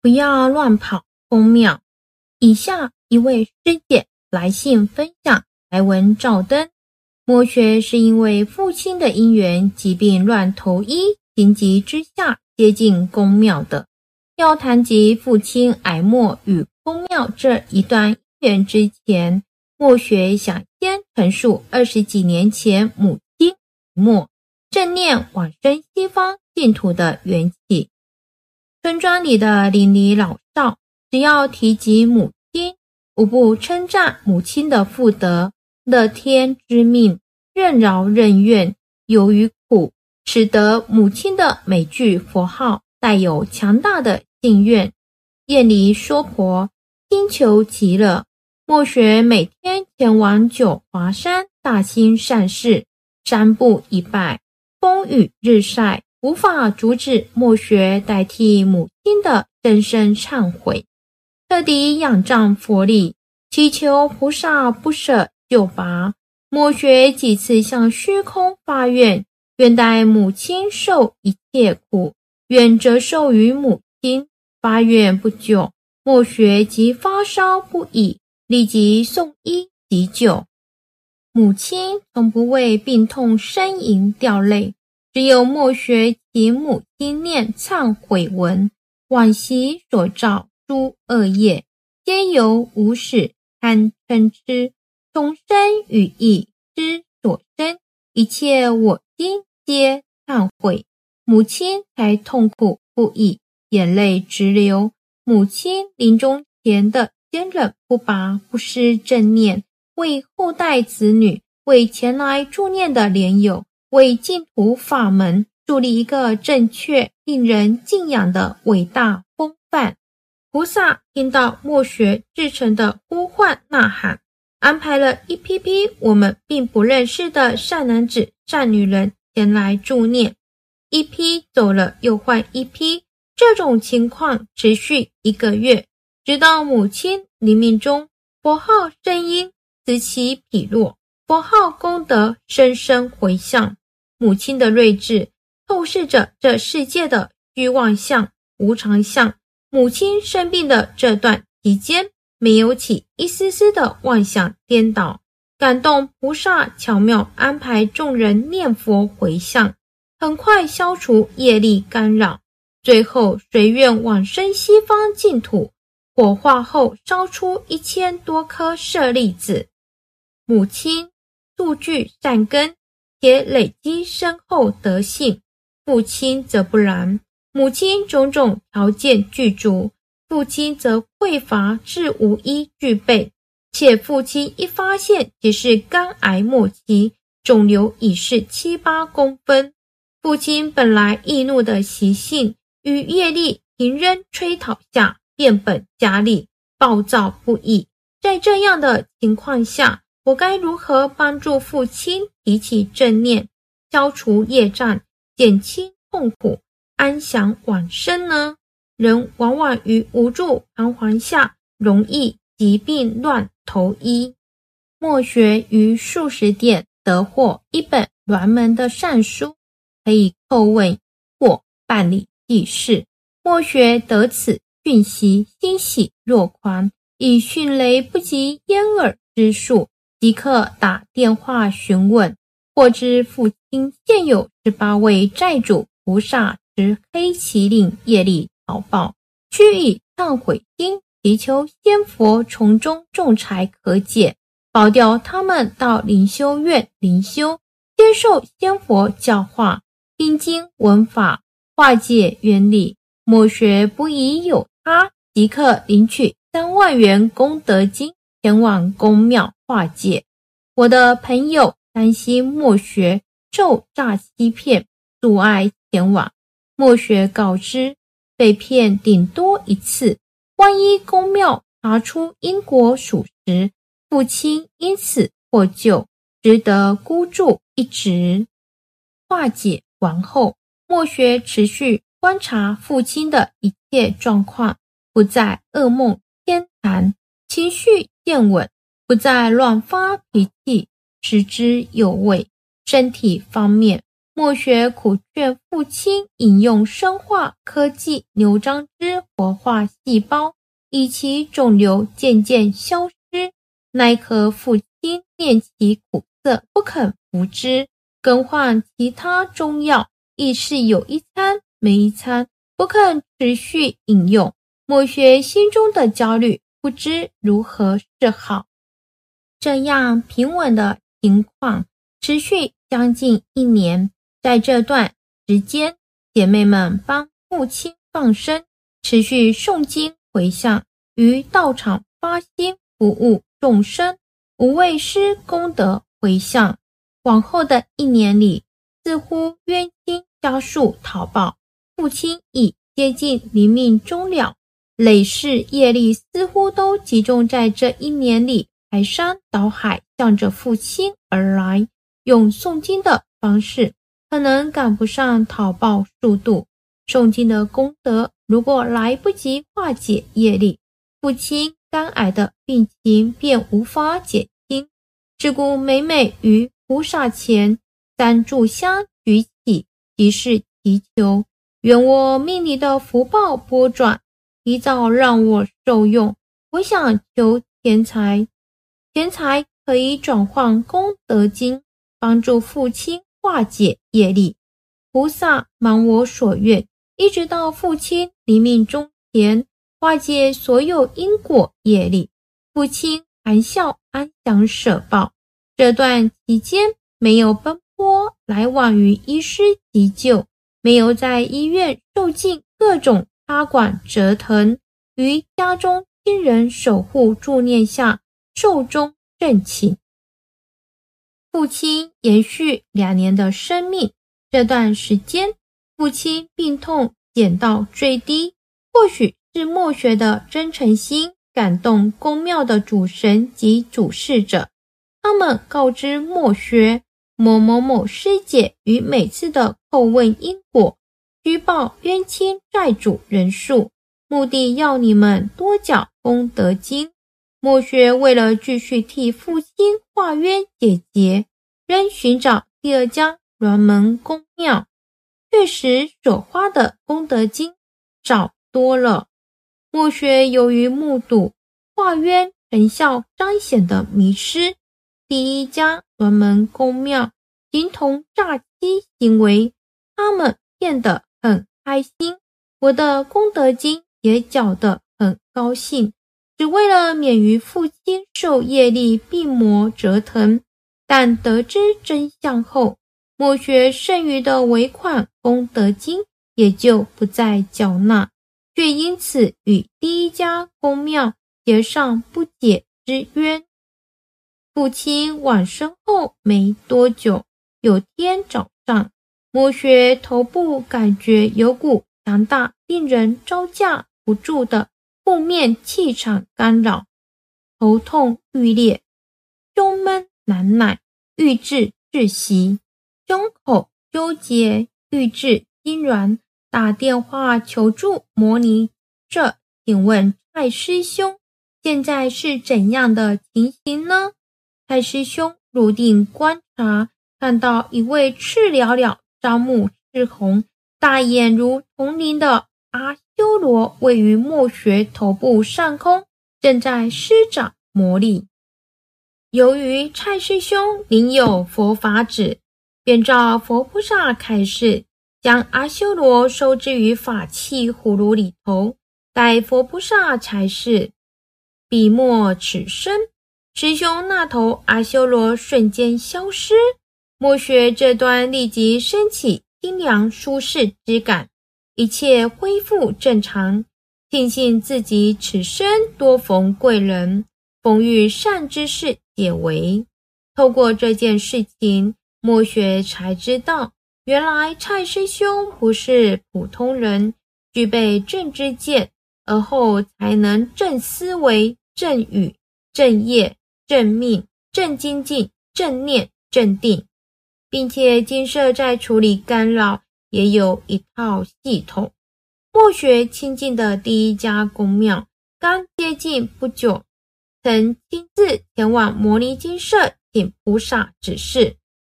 不要乱跑公庙。以下一位师姐来信分享：来文照灯。墨学是因为父亲的因缘疾病乱投医，情急之下接近公庙的。要谈及父亲挨墨与公庙这一段姻缘之前，墨学想先陈述二十几年前母亲墨正念往生西方净土的缘起。村庄里的邻里老少，只要提及母亲，无不称赞母亲的福德。乐天之命，任劳任怨，由于苦，使得母亲的每句佛号带有强大的信愿。夜里说婆，心求极乐。莫学每天前往九华山大兴善事，三步一拜，风雨日晒，无法阻止莫学代替母亲的深深忏悔，彻底仰仗佛力，祈求菩萨不舍。就拔莫学几次向虚空发愿，愿代母亲受一切苦，愿折寿于母亲。发愿不久，莫学即发烧不已，立即送医急救。母亲从不为病痛呻吟掉泪，只有莫学其母亲念忏悔文，往昔所造诸恶业，皆由无始贪嗔痴。从生与意之所生，一切我今皆忏悔。母亲才痛苦不已，眼泪直流。母亲临终前的坚韧不拔，不失正念，为后代子女，为前来助念的莲友，为净土法门树立一个正确、令人敬仰的伟大风范。菩萨听到墨学至诚的呼唤呐喊。安排了一批批我们并不认识的善男子、善女人前来助念，一批走了又换一批，这种情况持续一个月，直到母亲临命中，佛号声音此起彼落，佛号功德声声回响。母亲的睿智透视着这世界的虚妄相、无常相。母亲生病的这段期间。没有起一丝丝的妄想颠倒，感动菩萨巧妙安排众人念佛回向，很快消除业力干扰，最后随愿往生西方净土。火化后烧出一千多颗舍利子。母亲素具善根，且累积深厚德性；父亲则不然，母亲种种条件具足。父亲则匮乏至无一具备，且父亲一发现即是肝癌末期，肿瘤已是七八公分。父亲本来易怒的习性，与业力平扔吹讨下，变本加厉，暴躁不已。在这样的情况下，我该如何帮助父亲提起正念，消除业障，减轻痛苦，安详往生呢？人往往于无助彷徨下，容易疾病乱投医。莫学于数十店得获一本鸾门的善书，可以叩问或办理地事。莫学得此讯息，欣喜若狂，以迅雷不及掩耳之速，即刻打电话询问，获知父亲现有十八位债主菩萨持黑麒麟业力。报报，须以忏悔心祈求仙佛从中仲裁可解，保掉他们到灵修院灵修，接受仙佛教化，听经闻法，化解冤理。莫学不疑有他，即刻领取三万元功德金，前往公庙化解。我的朋友担心墨学受诈欺骗，阻碍前往。墨学告知。被骗顶多一次，万一公庙查出因果属实，父亲因此获救，值得孤注一掷。化解完后，墨学持续观察父亲的一切状况，不再噩梦天谈，情绪健稳，不再乱发脾气，食之有味。身体方面，墨学苦劝父亲饮用生化科技牛樟汁活化细胞，以其肿瘤渐渐消失。奈何父亲念其苦涩，不肯服之，更换其他中药，亦是有一餐没一餐，不肯持续饮用。墨学心中的焦虑，不知如何是好。这样平稳的情况持续将近一年。在这段时间，姐妹们帮父亲放生，持续诵经回向，于道场发心服务众生，无畏施功德回向。往后的一年里，似乎冤亲家属讨报，父亲已接近临命终了，累世业力似乎都集中在这一年里，排山倒海向着父亲而来，用诵经的方式。可能赶不上讨报速度，诵经的功德如果来不及化解业力，父亲肝癌的病情便无法减轻。是故每每于菩萨前三炷香举起，即是祈求，愿我命里的福报波转，提早让我受用。我想求钱财，钱财可以转换功德金，帮助父亲。化解业力，菩萨满我所愿，一直到父亲临命终前，化解所有因果业力。父亲含笑安详舍报。这段期间，没有奔波来往于医师急救，没有在医院受尽各种插管折腾，于家中亲人守护助念下寿终正寝。父亲延续两年的生命，这段时间，父亲病痛减到最低。或许是墨学的真诚心感动宫庙的主神及主事者，他们告知墨学某某某师姐与每次的叩问因果、虚报冤亲债主人数，目的要你们多缴功德金。墨学为了继续替父亲化冤解结，仍寻找第二家鸾门公庙，确实所花的功德金少多了。墨学由于目睹化冤成效彰显的迷失，第一家鸾门公庙形同诈欺行为，他们变得开心，我的功德金也缴得很高兴。只为了免于父亲受业力病魔折腾，但得知真相后，墨学剩余的尾款功德金也就不再缴纳，却因此与第一家公庙结上不解之冤。父亲往生后没多久，有天早上，墨学头部感觉有股强大、令人招架不住的。负面气场干扰，头痛欲裂，胸闷难耐，欲窒窒息，胸口纠结，欲窒痉挛。打电话求助摩尼这，请问蔡师兄，现在是怎样的情形呢？蔡师兄入定观察，看到一位赤了了、双目赤红、大眼如铜铃的阿。修罗位于墨穴头部上空，正在施展魔力。由于蔡师兄领有佛法旨，便照佛菩萨开示，将阿修罗收之于法器葫芦里头，待佛菩萨才是笔墨此生。师兄那头阿修罗瞬间消失，墨学这端立即升起清凉舒适之感。一切恢复正常，庆幸自己此生多逢贵人，逢遇善知识解围。透过这件事情，墨雪才知道，原来蔡师兄不是普通人，具备正知见，而后才能正思维、正语、正业、正命、正精进、正念、正定，并且金色在处理干扰。也有一套系统。墨学亲近的第一家公庙刚接近不久，曾亲自前往摩尼金舍请菩萨指示。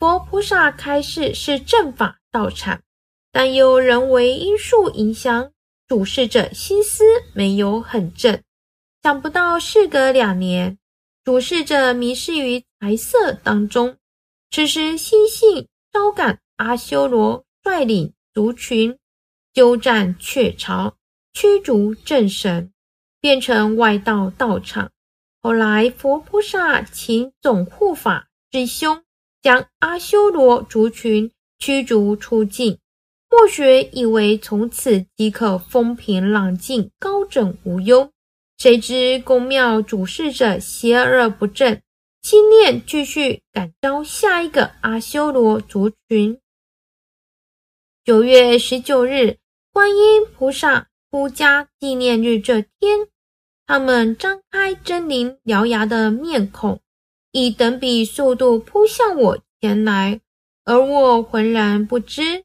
佛菩萨开示是正法道场，但有人为因素影响，主事者心思没有很正。想不到事隔两年，主事者迷失于财色当中。此时心性招感阿修罗率领族群，鸠占鹊巢，驱逐正神，变成外道道场。后来佛菩萨请总护法师兄将阿修罗族群驱逐出境。墨学以为从此即可风平浪静，高枕无忧。谁知宫庙主事者邪而不正，心念继续感召下一个阿修罗族群。九月十九日，观音菩萨出家纪念日这天，他们张开狰狞獠牙的面孔，以等比速度扑向我前来，而我浑然不知。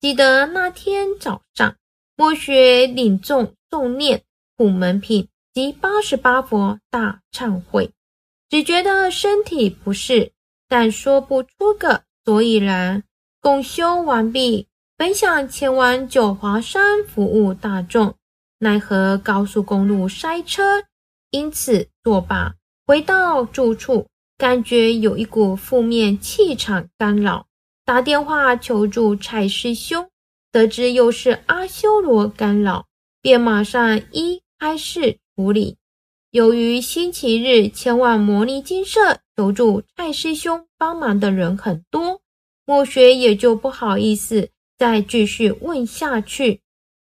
记得那天早上，墨学领众诵念普门品。及八十八佛大忏悔，只觉得身体不适，但说不出个所以然。共修完毕，本想前往九华山服务大众，奈何高速公路塞车，因此作罢。回到住处，感觉有一股负面气场干扰，打电话求助蔡师兄，得知又是阿修罗干扰，便马上一开示。处理。由于星期日前往摩尼金舍求助蔡师兄帮忙的人很多，墨学也就不好意思再继续问下去。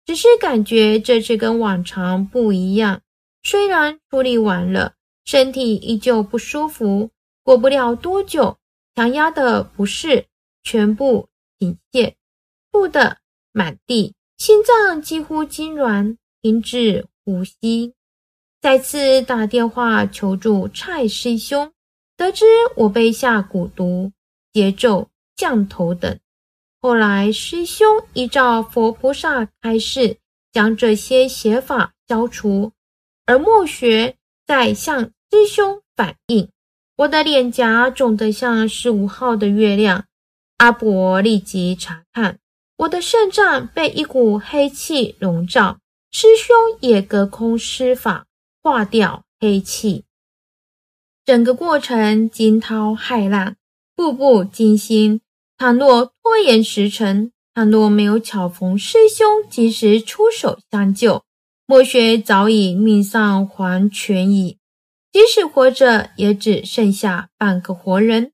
只是感觉这次跟往常不一样，虽然处理完了，身体依旧不舒服。过不了多久，强压的不适全部停歇，吐的满地，心脏几乎痉挛，停止呼吸。再次打电话求助蔡师兄，得知我被下蛊毒、节奏降头等。后来师兄依照佛菩萨开示，将这些邪法消除。而墨学在向师兄反映，我的脸颊肿得像十五号的月亮。阿伯立即查看，我的肾脏被一股黑气笼罩。师兄也隔空施法。化掉黑气，整个过程惊涛骇浪，步步惊心。倘若拖延时辰，倘若没有巧逢师兄及时出手相救，墨学早已命丧黄泉矣。即使活着，也只剩下半个活人。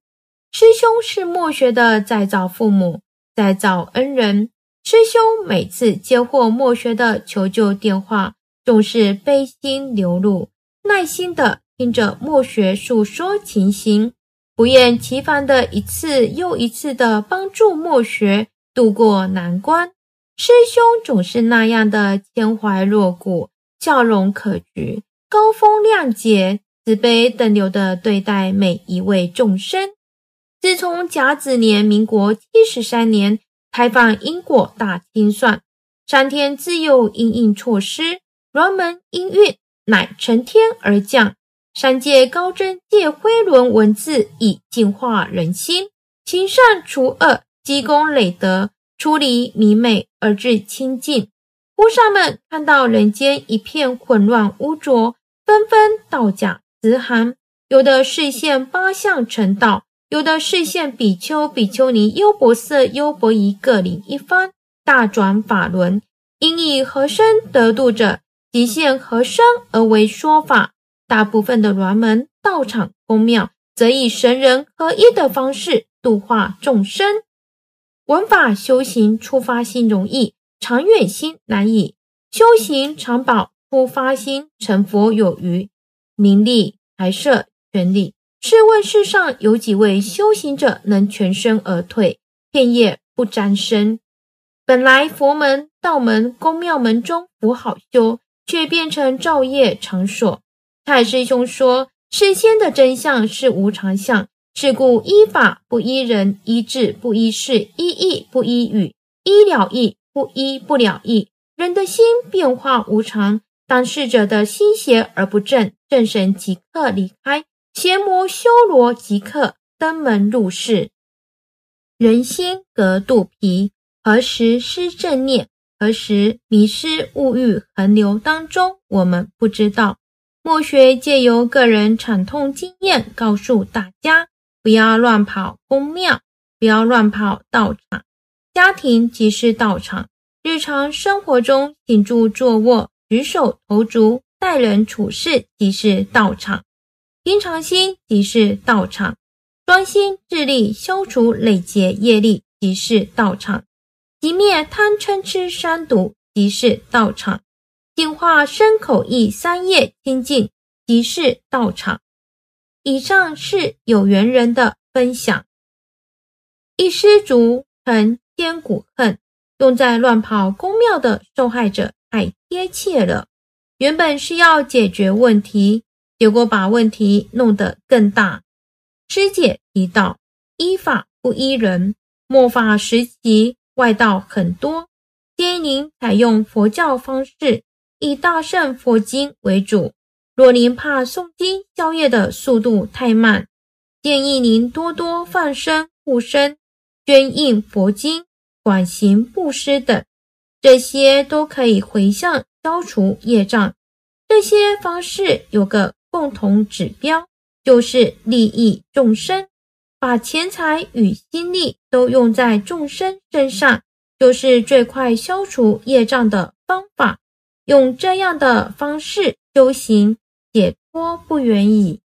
师兄是墨学的再造父母、再造恩人。师兄每次接获墨学的求救电话。总是悲心流露，耐心的听着墨学诉说情形，不厌其烦的一次又一次的帮助墨学渡过难关。师兄总是那样的谦怀若谷，笑容可掬，高风亮节，慈悲等流的对待每一位众生。自从甲子年，民国七十三年开放因果大清算，上天自有应应措施。鸾门音韵乃承天而降，三界高真借辉轮文字以净化人心，行善除恶，积功累德，出离迷昧而至清净。菩萨们看到人间一片混乱污浊，纷纷道假慈航，有的视现八相成道，有的视现比丘、比丘尼、优婆塞、优婆夷各领一方，大转法轮，因以和身得度者。极限和声而为说法，大部分的鸾门道场宫庙则以神人合一的方式度化众生。闻法修行出发心容易，长远心难以。修行常保出发心成佛有余，名利财色权力。试问世上有几位修行者能全身而退，片叶不沾身？本来佛门、道门、宫庙门中福好修。却变成造业场所。太师兄说：“世间的真相是无常相，是故依法不依人，依智不依事，依义不依语，依了义不依不了义。人的心变化无常，当事者的心邪而不正，正神即刻离开，邪魔修罗即刻登门入室。”人心隔肚皮，何时失正念，何时迷失物欲横流当中，我们不知道。墨学借由个人惨痛经验，告诉大家：不要乱跑宫庙，不要乱跑道场。家庭即是道场，日常生活中行住坐卧、举手投足、待人处事即是道场。平常心即是道场。专心致力消除累劫业力，即是道场；即灭贪嗔痴三毒，即是道场；净化身口意三业清净，即是道场。以上是有缘人的分享。一失足成千古恨，用在乱跑公庙的受害者太贴切了。原本是要解决问题，结果把问题弄得更大。师姐提到：“依法不依人，末法时期外道很多，建议您采用佛教方式，以大圣佛经为主。若您怕诵经消业的速度太慢，建议您多多放生护身、捐印佛经、管行布施等，这些都可以回向消除业障。这些方式有个共同指标。”就是利益众生，把钱财与心力都用在众生身上，就是最快消除业障的方法。用这样的方式修行，解脱不远矣。